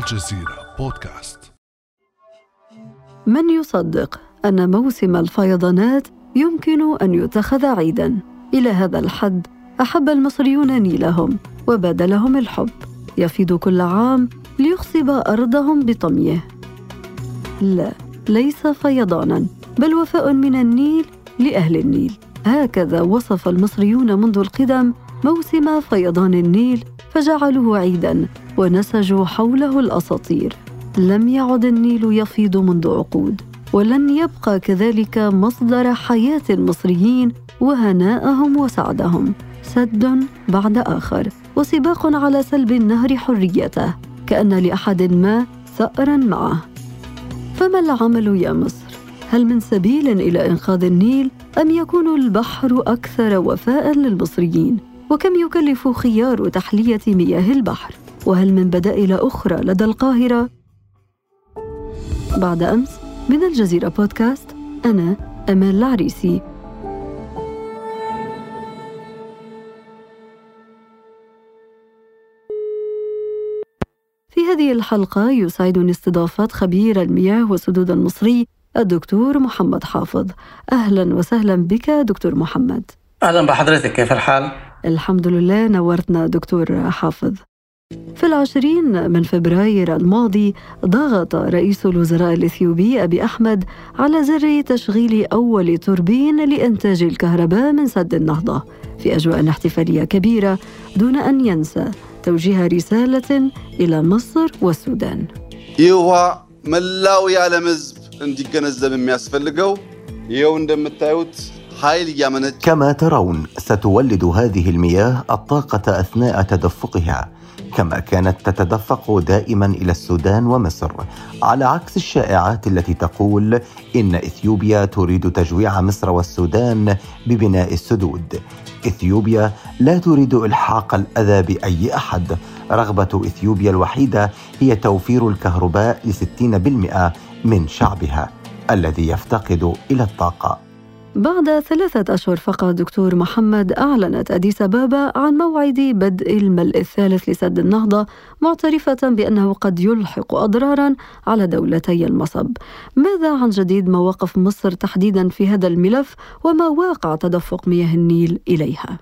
الجزيرة بودكاست. من يصدق أن موسم الفيضانات يمكن أن يتخذ عيداً؟ إلى هذا الحد أحب المصريون نيلهم وبدا لهم الحب. يفيض كل عام ليخصب أرضهم بطميه. لا ليس فيضانا بل وفاء من النيل لأهل النيل. هكذا وصف المصريون منذ القدم موسم فيضان النيل فجعلوه عيدا. ونسجوا حوله الأساطير. لم يعد النيل يفيض منذ عقود ولن يبقى كذلك مصدر حياة المصريين وهناءهم وسعدهم. سد بعد آخر وسباق على سلب النهر حريته كأن لأحد ما ثأرا معه. فما العمل يا مصر؟ هل من سبيل إلى إنقاذ النيل أم يكون البحر أكثر وفاء للمصريين؟ وكم يكلف خيار تحلية مياه البحر؟ وهل من بدائل أخرى لدى القاهرة؟ بعد أمس من الجزيرة بودكاست أنا امال العريسي. في هذه الحلقة يسعدني استضافة خبير المياه والسدود المصري الدكتور محمد حافظ. أهلا وسهلا بك دكتور محمد. أهلا بحضرتك كيف الحال؟ الحمد لله نورتنا دكتور حافظ. في العشرين من فبراير الماضي ضغط رئيس الوزراء الإثيوبي أبي أحمد على زر تشغيل أول توربين لإنتاج الكهرباء من سد النهضة في أجواء احتفالية كبيرة دون أن ينسى توجيه رسالة إلى مصر والسودان يوها ملاو يعلم ሕዝብ እንዲገነዘብ የሚያስፈልገው ይኸው እንደምታዩት كما ترون ستولد هذه المياه الطاقة أثناء تدفقها كما كانت تتدفق دائما إلى السودان ومصر على عكس الشائعات التي تقول إن إثيوبيا تريد تجويع مصر والسودان ببناء السدود. إثيوبيا لا تريد إلحاق الأذى بأي أحد. رغبة إثيوبيا الوحيدة هي توفير الكهرباء لستين بالمئة من شعبها الذي يفتقد إلى الطاقة. بعد ثلاثة أشهر فقط دكتور محمد أعلنت أديس أبابا عن موعد بدء الملء الثالث لسد النهضة معترفة بأنه قد يلحق أضرارا على دولتي المصب ماذا عن جديد مواقف مصر تحديدا في هذا الملف وما واقع تدفق مياه النيل إليها؟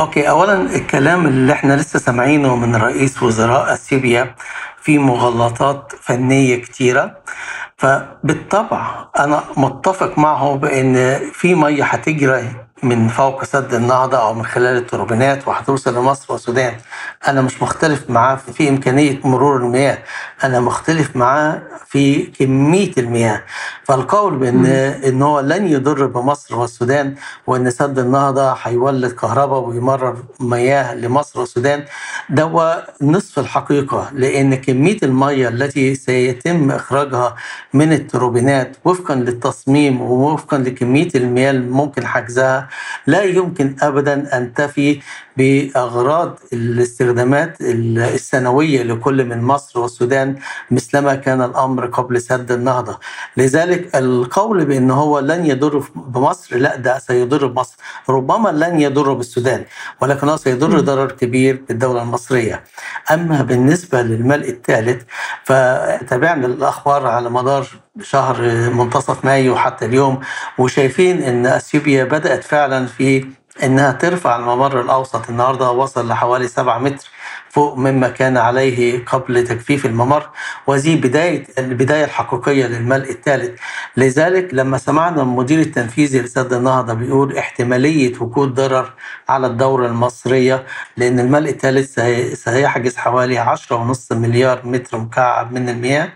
أوكي اولا الكلام اللي إحنا لسه سامعينه من رئيس وزراء اثيوبيا في مغالطات فنية كتيرة فبالطبع أنا متفق معه بإن في مية هتجري من فوق سد النهضة أو من خلال التوربينات وهتوصل لمصر والسودان. أنا مش مختلف معاه في إمكانية مرور المياه. أنا مختلف معاه في كمية المياه. فالقول بأن إن هو لن يضر بمصر والسودان وأن سد النهضة هيولد كهرباء ويمرر مياه لمصر والسودان ده هو نصف الحقيقة. لأن كمية المياه التي سيتم إخراجها من التوربينات وفقا للتصميم ووفقا لكمية المياه الممكن حجزها لا يمكن ابدا أن تفي بأغراض الاستخدامات السنوية لكل من مصر والسودان. مثلما كان الأمر قبل سد النهضة، لذلك القول بأن هو لن يضر بمصر لا ده سيضر بمصر، ربما لن يضر بالسودان ولكنه سيضر ضرر كبير بالدولة المصرية. أما بالنسبة للملء الثالث فتابعنا الأخبار على مدار شهر منتصف مايو حتى اليوم وشايفين إن إثيوبيا بدأت فعلا في إنها ترفع الممر الأوسط النهارده وصل لحوالي 7 متر. فوق مما كان عليه قبل تجفيف الممر وهذه بداية البداية الحقيقية للملء الثالث. لذلك لما سمعنا المدير التنفيذي لسد النهضة بيقول احتمالية وجود ضرر على الدورة المصرية لأن الملء الثالث سيحجز حوالي 10.5 مليار متر مكعب من المياه.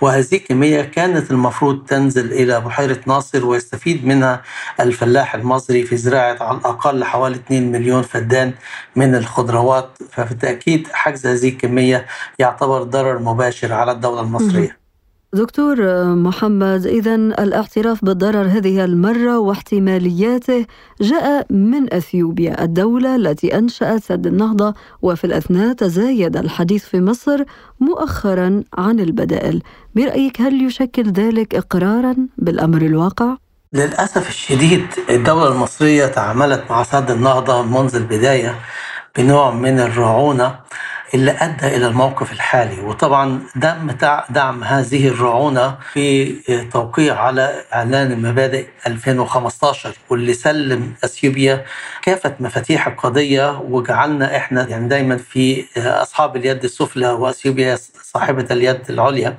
وهذه الكمية كانت المفروض تنزل إلى بحيرة ناصر ويستفيد منها الفلاح المصري في زراعة على الأقل حوالي 2 مليون فدان من الخضروات. فبالتأكيد أكيد حجز هذه الكمية يعتبر ضرر مباشر على الدولة المصرية. دكتور محمد إذا الاعتراف بالضرر هذه المرة واحتمالياته جاء من أثيوبيا الدولة التي أنشأت سد النهضة وفي الأثناء تزايد الحديث في مصر مؤخرا عن البدائل. برأيك هل يشكل ذلك إقرارا بالأمر الواقع؟ للأسف الشديد الدولة المصرية تعاملت مع سد النهضة منذ البداية بنوع من الرعونة اللي أدى إلى الموقف الحالي. وطبعا دعم دعم هذه الرعونة في توقيع على إعلان المبادئ 2015 واللي سلم إثيوبيا كافة مفاتيح القضية وجعلنا إحنا يعني دايما في أصحاب اليد السفلى وإثيوبيا صاحبة اليد العليا.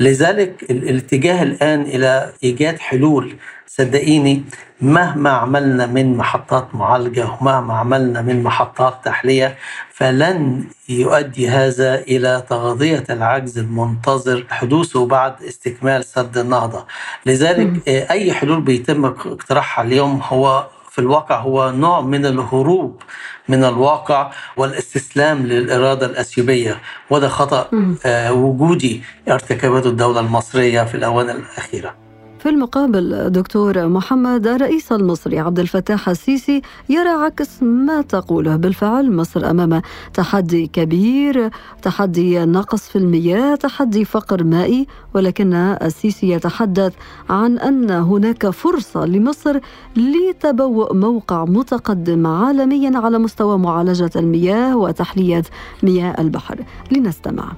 لذلك الاتجاه الآن إلى إيجاد حلول صدقيني مهما عملنا من محطات معالجة ومهما عملنا من محطات تحلية فلن يؤدي هذا إلى تغذية العجز المنتظر حدوثه بعد استكمال سد النهضة. لذلك أي حلول بيتم اقتراحها اليوم هو في الواقع هو نوع من الهروب من الواقع والاستسلام للإرادة الأثيوبية وده خطأ آه وجودي ارتكبته الدولة المصرية في الآونة الأخيرة. في المقابل دكتور محمد الرئيس المصري عبد الفتاح السيسي يرى عكس ما تقوله بالفعل مصر أمام تحدي كبير تحدي نقص في المياه تحدي فقر مائي ولكن السيسي يتحدث عن أن هناك فرصة لمصر لتبوء موقع متقدم عالميا على مستوى معالجة المياه وتحلية مياه البحر. لنستمع.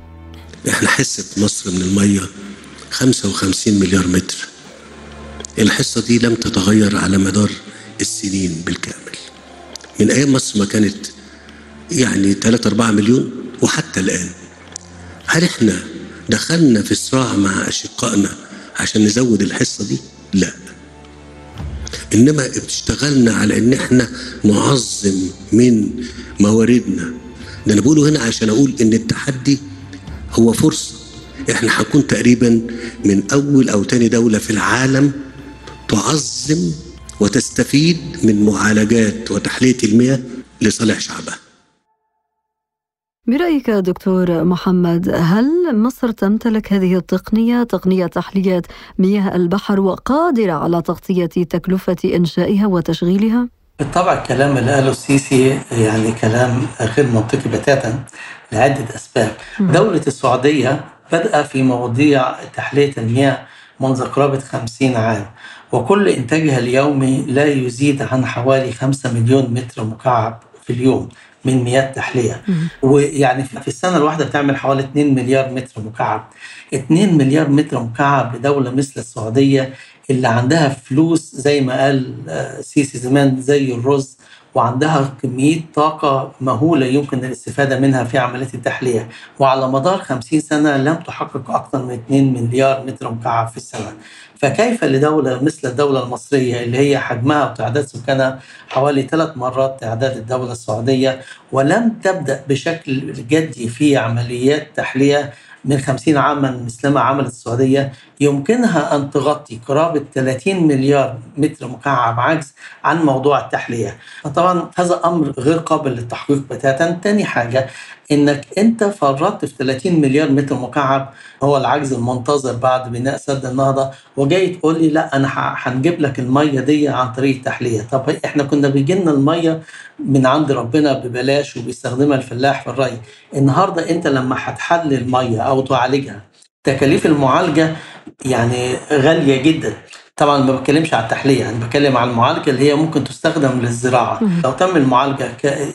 إحنا حصه مصر من المية 55 مليار متر. الحصة دي لم تتغير على مدار السنين بالكامل. من أيام مصر ما كانت يعني 3 4 مليون وحتى الآن. هل إحنا دخلنا في صراع مع أشقائنا عشان نزود الحصة دي؟ لا. إنما اشتغلنا على إن إحنا نعظم من مواردنا. ده أنا بقوله هنا عشان أقول إن التحدي هو فرصة. إحنا هنكون تقريبا من أول أو تاني دولة في العالم تعظم وتستفيد من معالجات وتحلية المياه لصالح شعبها. برأيك دكتور محمد هل مصر تمتلك هذه التقنية تقنية تحلية مياه البحر وقادرة على تغطية تكلفة إنشائها وتشغيلها؟ بالطبع الكلام اللي قاله السيسي يعني كلام غير منطقي بتاتا لعدة أسباب. دولة السعودية بدأ في مواضيع تحلية المياه منذ قرابة خمسين عام. وكل إنتاجها اليومي لا يزيد عن حوالي 5 مليون متر مكعب في اليوم من مياه تحلية. ويعني في السنة الواحدة بتعمل حوالي 2 مليار متر مكعب. 2 مليار متر مكعب لدولة مثل السعودية اللي عندها فلوس زي ما قال سيسي زمان زي الرز وعندها كمية طاقة مهولة يمكن الاستفادة منها في عملية التحلية. وعلى مدار 50 سنة لم تحقق أكثر من 2 مليار متر مكعب في السنة. فكيف لدولة مثل الدولة المصرية اللي هي حجمها وتعداد سكانها حوالي ثلاث مرات تعداد الدولة السعودية ولم تبدأ بشكل جدي في عمليات تحلية من 50 عاما مثلما عملت السعودية يمكنها أن تغطي قرابة 30 مليار متر مكعب عجز عن موضوع التحلية. فطبعا هذا أمر غير قابل للتحقيق بتاتا. تاني حاجة إنك أنت فرطت في 30 مليار متر مكعب هو العجز المنتظر بعد بناء سد النهضة وجاي تقول لي لا أنا هنجيب لك المية دي عن طريق التحلية. طب إحنا كنا بيجي لنا المية من عند ربنا ببلاش وبيستخدمها الفلاح في الري. النهارده أنت لما هتحلل المية أو تعالجها تكاليف المعالجة يعني غالية جدا. طبعا ما بتكلمش على التحلية أنا بتكلم على المعالجة اللي هي ممكن تستخدم للزراعة. لو تم المعالجة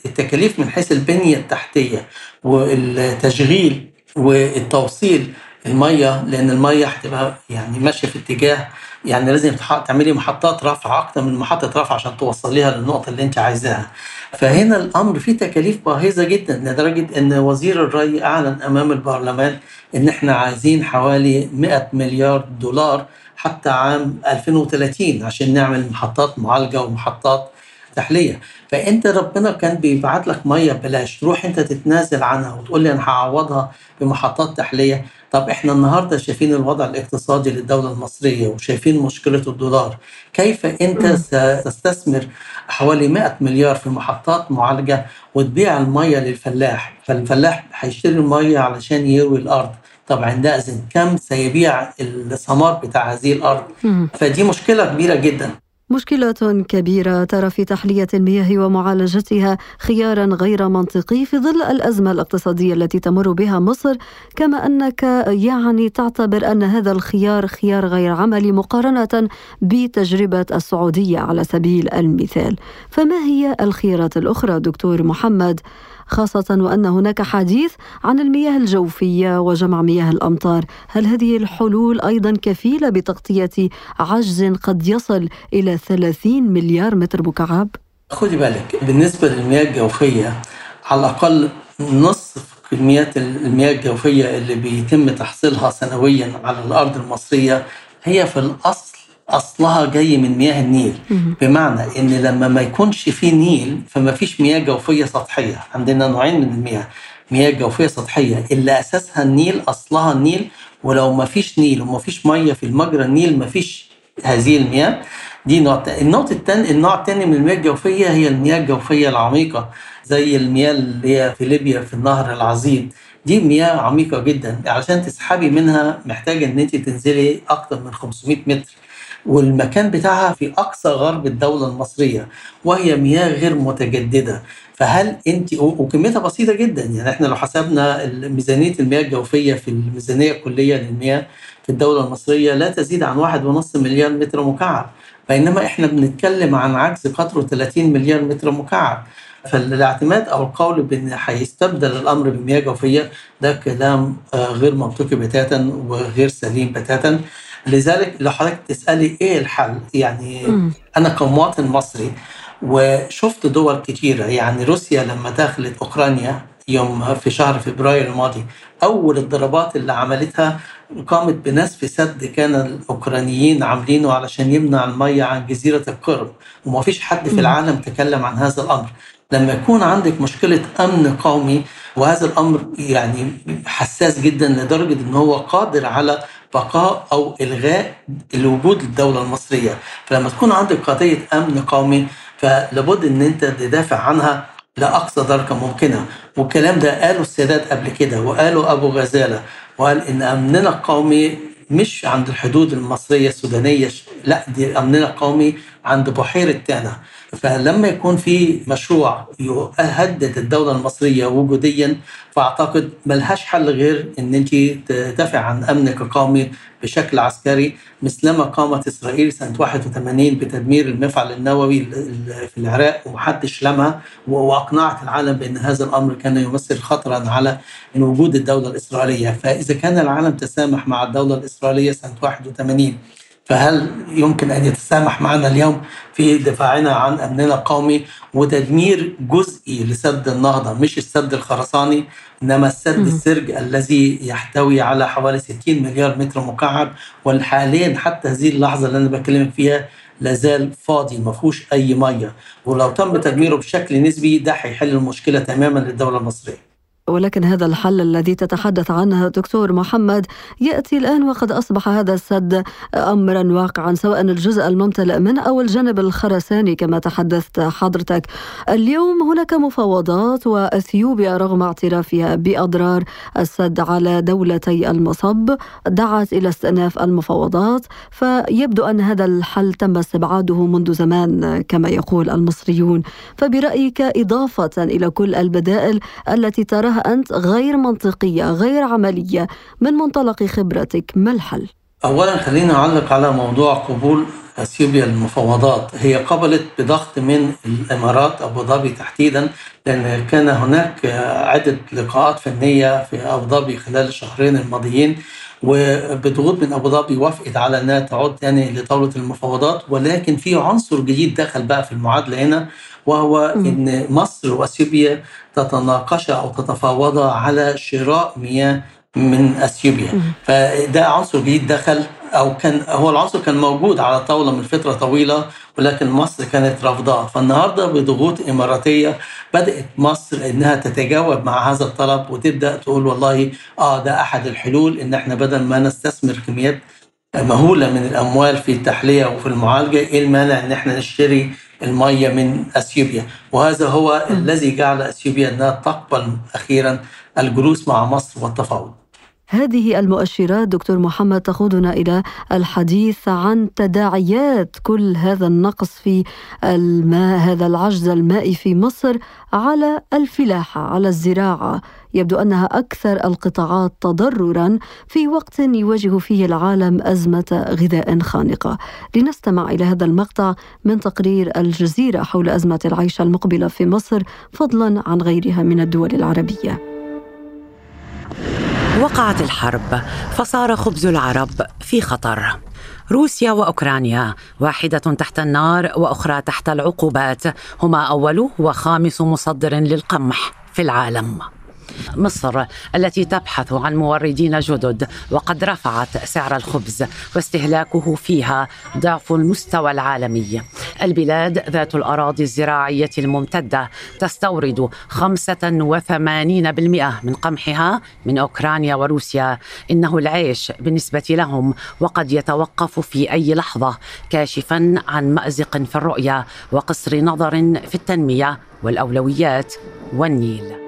التكاليف من حيث البنية التحتية والتشغيل والتوصيل المية لأن المية هتبقى يعني ماشية في اتجاه يعني لازم تعملي محطات رفع أكتر من محطة رفع عشان توصليها للنقطة اللي أنت عايزاها. فهنا الأمر فيه تكاليف باهظة جدا لدرجة إن وزير الري أعلن أمام البرلمان إن إحنا عايزين حوالي 100 مليار دولار حتى عام 2030 عشان نعمل محطات معالجة ومحطات تحلية. فأنت ربنا كان بيبعت لك مية ببلاش تروح أنت تتنازل عنها وتقول لي أنا هعوضها بمحطات تحلية. طب إحنا النهارده شايفين الوضع الاقتصادي للدولة المصرية وشايفين مشكلة الدولار كيف أنت ستستثمر حوالي 100 مليار في محطات معالجة وتبيع المية للفلاح؟ فالفلاح هيشتري المية علشان يروي الأرض. طب عندئذ كم سيبيع الثمار بتاع هذه الأرض؟ فدي مشكلة كبيرة جدا. مشكلة كبيرة ترى في تحلية المياه ومعالجتها خيارا غير منطقي في ظل الأزمة الاقتصادية التي تمر بها مصر كما أنك يعني تعتبر أن هذا الخيار خيار غير عملي مقارنة بتجربة السعودية على سبيل المثال. فما هي الخيارات الأخرى دكتور محمد؟ خاصة وأن هناك حديث عن المياه الجوفية وجمع مياه الأمطار هل هذه الحلول أيضا كفيلة بتغطية عجز قد يصل إلى 30 مليار متر مكعب؟ خدي بالك بالنسبة للمياه الجوفية على الأقل نصف كميات المياه الجوفية اللي بيتم تحصيلها سنويا على الأرض المصرية هي في الأصل أصلها جاي من مياه النيل. بمعنى إن لما ما يكونش في نيل فما فيش مياه جوفية سطحية. عندنا نوعين من المياه مياه جوفية سطحية. اللي أساسها النيل أصلها النيل. ولو ما فيش نيل وما فيش مية في المجرى النيل ما فيش هذه المياه. دي نقطة النقطة التانية النوع الثاني من المياه الجوفية هي المياه الجوفية العميقة زي المياه اللي هي في ليبيا في النهر العظيم. دي مياه عميقة جدا. علشان تسحبي منها محتاجة إن انت تنزلي أكتر من 500 متر. والمكان بتاعها في أقصى غرب الدولة المصرية وهي مياه غير متجددة. فهل أنت وكميتها بسيطة جدا. يعني إحنا لو حسبنا ميزانية المياه الجوفية في الميزانية الكلية للمياه في الدولة المصرية لا تزيد عن واحد ونص مليار متر مكعب. بينما إحنا بنتكلم عن عجز قدره 30 مليار متر مكعب. فالاعتماد أو القول بأن هيستبدل الأمر بمياه جوفية ده كلام غير منطقي بتاتا وغير سليم بتاتا. لذلك لو حضرتك تسالي إيه الحل؟ يعني. أنا كمواطن مصري وشفت دول كتيره يعني روسيا لما دخلت أوكرانيا يوم في شهر فبراير الماضي أول الضربات اللي عملتها قامت بنسف سد كان الأوكرانيين عاملينه علشان يمنع المية عن جزيرة القرم وما فيش حد في العالم تكلم عن هذا الأمر. لما يكون عندك مشكلة أمن قومي وهذا الأمر يعني حساس جدا لدرجة إن هو قادر على بقاء أو إلغاء الوجود الدولة المصرية. فلما تكون عندك قضية أمن قومي فلابد إن أنت تدافع عنها لأقصى درجة ممكنة. والكلام ده قاله السادات قبل كده وقاله أبو غزالة. وقال إن أمننا القومي مش عند الحدود المصرية السودانية لا دي أمننا القومي عند بحيرة تانا. فلما يكون في مشروع يهدد الدولة المصرية وجوديا فأعتقد ملهاش حل غير إن أنت تدافع عن أمنك القومي بشكل عسكري مثلما قامت إسرائيل سنة 81 بتدمير المفعل النووي في العراق ومحدش لمها وأقنعت العالم بأن هذا الأمر كان يمثل خطرا على وجود الدولة الإسرائيلية، فإذا كان العالم تسامح مع الدولة الإسرائيلية سنة 81 فهل يمكن أن يتسامح معنا اليوم في دفاعنا عن أمننا القومي وتدمير جزئي لسد النهضة مش السد الخرساني إنما السد السرج الذي يحتوي على حوالي 60 مليار متر مكعب وحاليا حتى هذه اللحظة اللي أنا بكلمك فيها لازال فاضي ما فيهوش أي مية. ولو تم تدميره بشكل نسبي ده هيحل المشكلة تماما للدولة المصرية. ولكن هذا الحل الذي تتحدث عنه دكتور محمد يأتي الآن وقد أصبح هذا السد أمرا واقعا سواء الجزء الممتلئ منه أو الجانب الخرساني كما تحدثت حضرتك. اليوم هناك مفاوضات وأثيوبيا رغم اعترافها بأضرار السد على دولتي المصب دعت إلى استئناف المفاوضات فيبدو أن هذا الحل تم استبعاده منذ زمان كما يقول المصريون. فبرأيك إضافة إلى كل البدائل التي تراها أنت غير منطقية غير عملية. من منطلق خبرتك؟ ما الحل؟ أولا خلينا نعلق على موضوع قبول أثيوبيا المفاوضات هي قبلت بضغط من الإمارات أبو ظبي تحديدا لأن كان هناك عدة لقاءات فنية في أبو ظبي خلال الشهرين الماضيين وبضغوط من أبو ظبي وافقت على أنها تعود تاني لطاولة المفاوضات. ولكن في عنصر جديد دخل بقى في المعادلة هنا وهو إن مصر وأثيوبيا تتناقشا أو تتفاوضا على شراء مياه من أثيوبيا. فده عنصر جديد دخل أو كان هو العنصر كان موجود على الطاوله من فترة طويلة ولكن مصر كانت رافضاه. فالنهاردة بضغوط إماراتية بدأت مصر إنها تتجاوب مع هذا الطلب وتبدأ تقول والله آه ده أحد الحلول إن إحنا بدل ما نستثمر كميات مهولة من الأموال في التحلية وفي المعالجة إيه المانع إن إحنا نشتري المية من أثيوبيا. وهذا هو الذي جعل أثيوبيا أنها تقبل أخيرا الجلوس مع مصر والتفاوض. هذه المؤشرات دكتور محمد تقودنا إلى الحديث عن تداعيات كل هذا النقص في الماء هذا العجز المائي في مصر على الفلاحة على الزراعة. يبدو أنها أكثر القطاعات تضررا في وقت يواجه فيه العالم أزمة غذاء خانقة. لنستمع إلى هذا المقطع من تقرير الجزيرة حول أزمة العيش المقبلة في مصر فضلا عن غيرها من الدول العربية. وقعت الحرب فصار خبز العرب في خطر. روسيا وأوكرانيا واحدة تحت النار وأخرى تحت العقوبات هما أول وخامس مصدر للقمح في العالم. مصر التي تبحث عن موردين جدد وقد رفعت سعر الخبز واستهلاكه فيها ضعف المستوى العالمي. البلاد ذات الأراضي الزراعية الممتدة تستورد 85% من قمحها من أوكرانيا وروسيا. إنه العيش بالنسبة لهم وقد يتوقف في أي لحظة كاشفا عن مأزق في الرؤية وقصر نظر في التنمية والأولويات والنيل.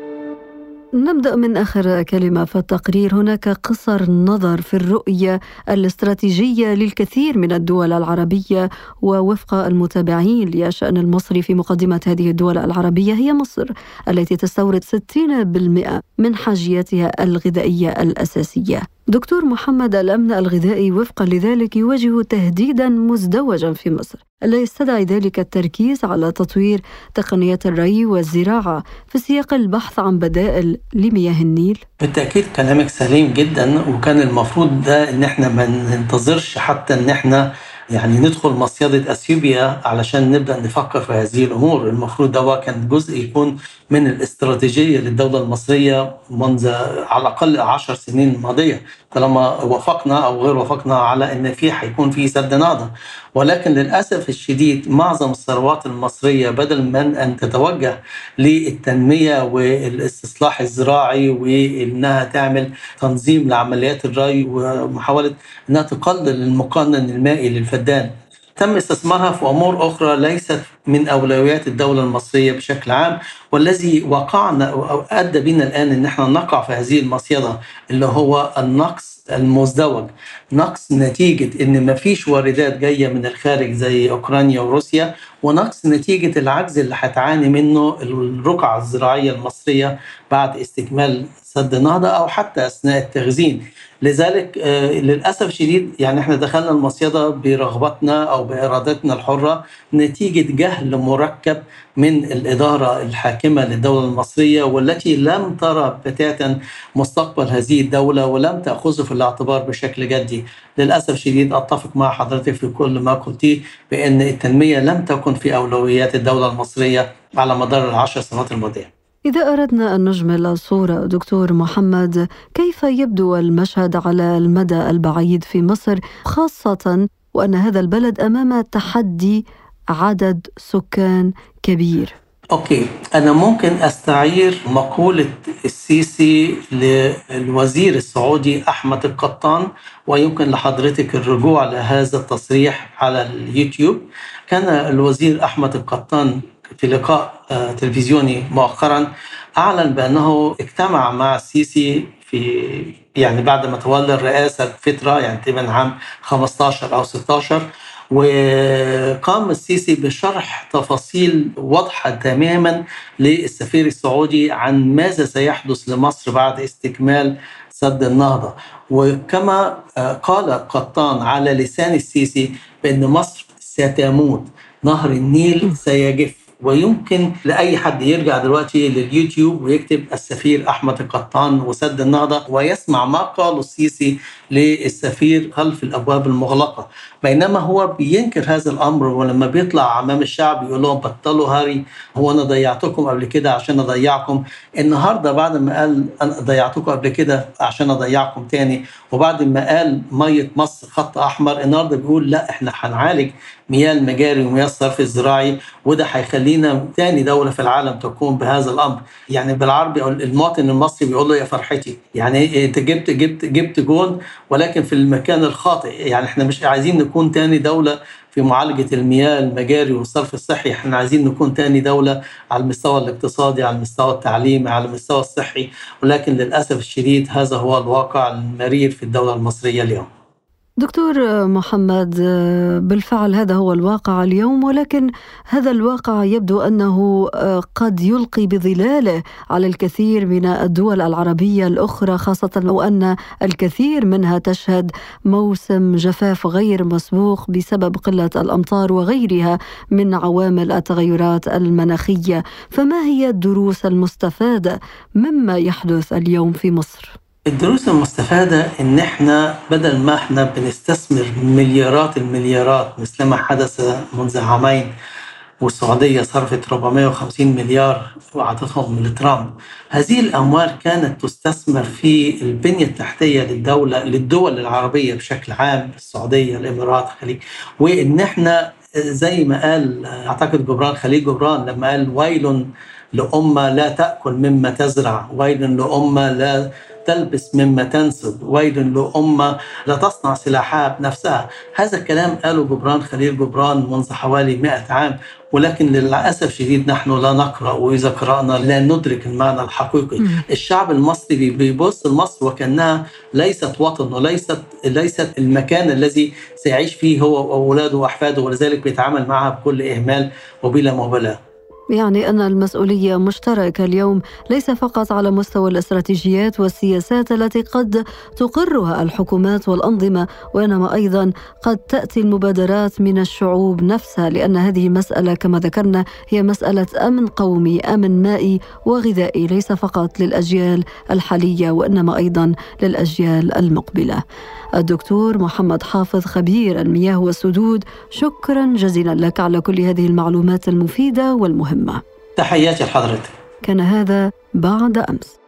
نبدأ من آخر كلمة. في التقرير هناك قصر نظر في الرؤية الاستراتيجية للكثير من الدول العربية ووفق المتابعين للشأن المصري في مقدمة هذه الدول العربية. هي مصر التي تستورد 60% من حاجياتها الغذائية الأساسية. دكتور محمد الأمن الغذائي وفقا لذلك يواجه تهديدا مزدوجا في مصر. ألا يستدعي ذلك التركيز على تطوير تقنيات الري والزراعة في سياق البحث عن بدائل لمياه النيل؟ بالتأكيد كلامك سليم جدا وكان المفروض ده إن إحنا ما ننتظرش حتى إن إحنا يعني ندخل مصيدة إثيوبيا علشان نبدأ نفكر في هذه الأمور، المفروض ده كان جزء يكون من الاستراتيجية للدولة المصرية منذ على الأقل عشر سنين ماضية، طالما وافقنا أو غير وافقنا على إن في هيكون في سد نهضة، ولكن للأسف الشديد معظم الثروات المصرية بدل من أن تتوجه للتنمية والاستصلاح الزراعي وإنها تعمل تنظيم لعمليات الري ومحاولة إنها تقلل المقنن المائي للفدان. تم استثمارها في أمور أخرى ليست من أولويات الدولة المصرية بشكل عام والذي وقعنا أو أدى بنا الآن إن إحنا نقع في هذه المصيدة اللي هو النقص المزدوج نقص نتيجة إن ما فيش واردات جاية من الخارج زي أوكرانيا وروسيا ونقص نتيجة العجز اللي هتعاني منه الرقعة الزراعية المصرية بعد استكمال سد النهضه أو حتى أثناء التخزين. لذلك للأسف الشديد يعني إحنا دخلنا المصيدة برغبتنا أو بإرادتنا الحرة نتيجة جهل مركب من الإدارة الحاكمة للدولة المصرية والتي لم ترى بتاتا مستقبل هذه الدولة ولم تأخذه في الاعتبار بشكل جدي. للأسف الشديد أتفق مع حضرتك في كل ما قلتيه بأن التنمية لم تكن في أولويات الدولة المصرية على مدار العشر سنوات الماضية. إذا أردنا أن نجمل الصورة دكتور محمد كيف يبدو المشهد على المدى البعيد في مصر خاصة وأن هذا البلد أمام تحدي عدد سكان كبير؟ أوكي أنا ممكن أستعير مقولة السيسي للوزير السعودي أحمد القطان ويمكن لحضرتك الرجوع لهذا التصريح على اليوتيوب. كان الوزير أحمد القطان في لقاء تلفزيوني مؤخرا أعلن بأنه اجتمع مع السيسي في يعني بعد ما تولى الرئاسة فتره يعني تقريبا عام 15 أو 16 وقام السيسي بشرح تفاصيل واضحة تماما للسفير السعودي عن ماذا سيحدث لمصر بعد استكمال سد النهضة. وكما قال قطان على لسان السيسي بأن مصر ستموت نهر النيل سيجف. ويمكن لأي حد يرجع دلوقتي لليوتيوب ويكتب السفير أحمد القطان وسد النهضة ويسمع ما قاله السيسي للسفير خلف الأبواب المغلقة. بينما هو بينكر هذا الأمر ولما بيطلع أمام الشعب يقول لهم بطلوا هاري هو أنا ضيعتكم قبل كده عشان أضيعكم. النهارده بعد ما قال أنا ضيعتكم قبل كده عشان أضيعكم تاني وبعد ما قال مية مصر خط أحمر النهارده بيقول لا إحنا هنعالج مياه المجاري ومياه الصرف الزراعي وده هيخلينا تاني دولة في العالم تقوم بهذا الأمر. يعني بالعربي المواطن المصري بيقول له يا فرحتي. يعني أنت جبت جبت جبت جون ولكن في المكان الخاطئ. يعني إحنا مش عايزين نكون تاني دولة في معالجة المياه المجاري والصرف الصحي. إحنا عايزين نكون تاني دولة على المستوى الاقتصادي على المستوى التعليمي على المستوى الصحي. ولكن للأسف الشديد هذا هو الواقع المرير في الدولة المصرية اليوم. دكتور محمد بالفعل هذا هو الواقع اليوم ولكن هذا الواقع يبدو أنه قد يلقي بظلاله على الكثير من الدول العربية الأخرى خاصة وأن الكثير منها تشهد موسم جفاف غير مسبوق بسبب قلة الأمطار وغيرها من عوامل التغيرات المناخية. فما هي الدروس المستفادة مما يحدث اليوم في مصر؟ الدروس المستفادة إن إحنا بدل ما إحنا بنستثمر مليارات المليارات مثل ما حدث منذ عامين والسعودية صرفت 450 مليار وأعطتهم لترامب هذه الأموال كانت تستثمر في البنية التحتية للدولة للدول العربية بشكل عام السعودية الإمارات الخليج. وإن إحنا زي ما قال أعتقد جبران خليل جبران لما قال ويل لأمة لا تأكل مما تزرع ويل لأمة لا تلبس مما تنسب. ويل لأمة لا تصنع سلاحها بنفسها. هذا الكلام قاله جبران خليل جبران منذ حوالي 100 عام. ولكن للأسف شديد نحن لا نقرأ وإذا قرأنا لا ندرك المعنى الحقيقي. الشعب المصري بيبص لمصر وكأنها ليست وطن وليست ليست المكان الذي سيعيش فيه هو وأولاده وأحفاده ولذلك بيتعامل معها بكل إهمال وبلا مبالاة. يعني أن المسؤولية مشتركة اليوم ليس فقط على مستوى الاستراتيجيات والسياسات التي قد تقرها الحكومات والأنظمة وإنما أيضا قد تأتي المبادرات من الشعوب نفسها لأن هذه مسألة كما ذكرنا هي مسألة أمن قومي أمن مائي وغذائي ليس فقط للأجيال الحالية وإنما أيضا للأجيال المقبلة. الدكتور محمد حافظ خبير المياه والسدود شكرا جزيلا لك على كل هذه المعلومات المفيدة والمهمة. تحياتي لحضرتك. كان هذا بعد أمس.